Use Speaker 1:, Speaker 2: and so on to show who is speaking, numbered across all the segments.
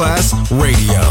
Speaker 1: Class Radio.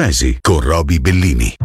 Speaker 2: Jazzy con Roby Bellini.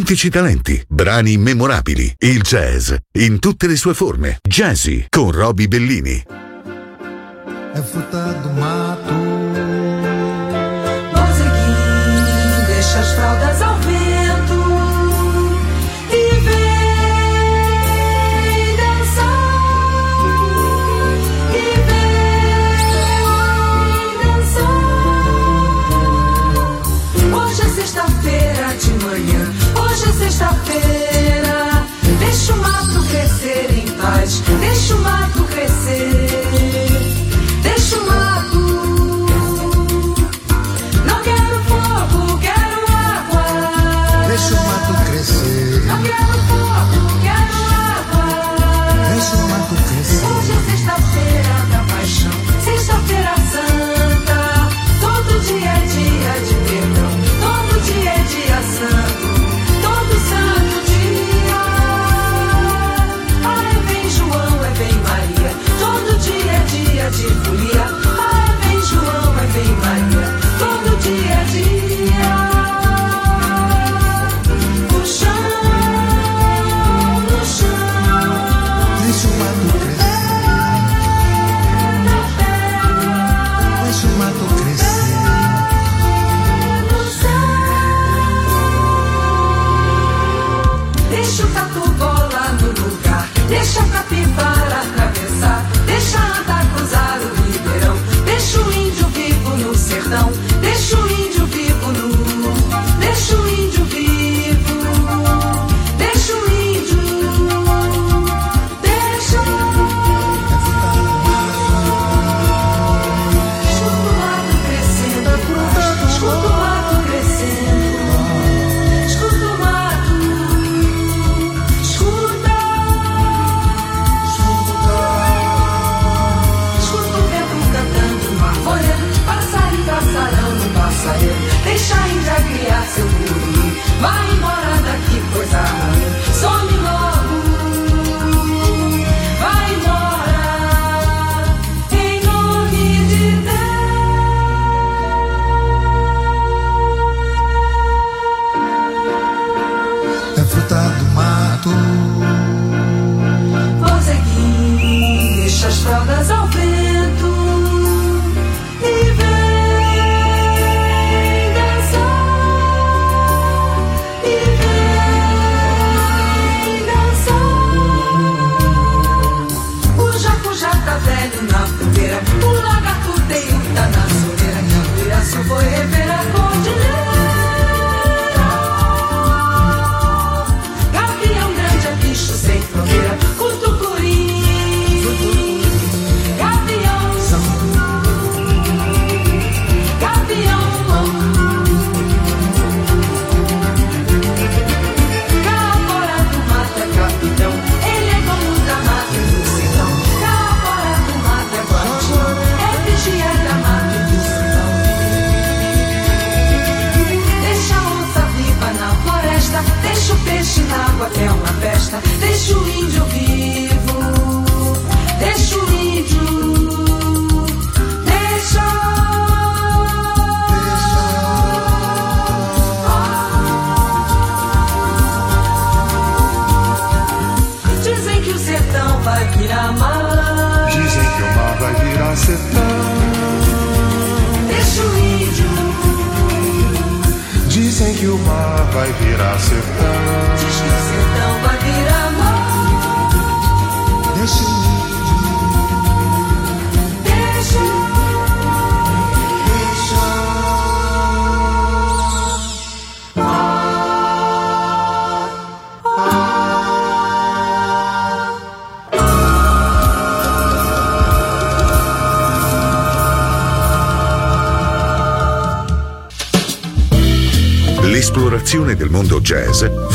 Speaker 2: autentici talenti, brani immemorabili, il jazz in tutte le sue forme. Jazzy con Roby Bellini.
Speaker 3: É fruta do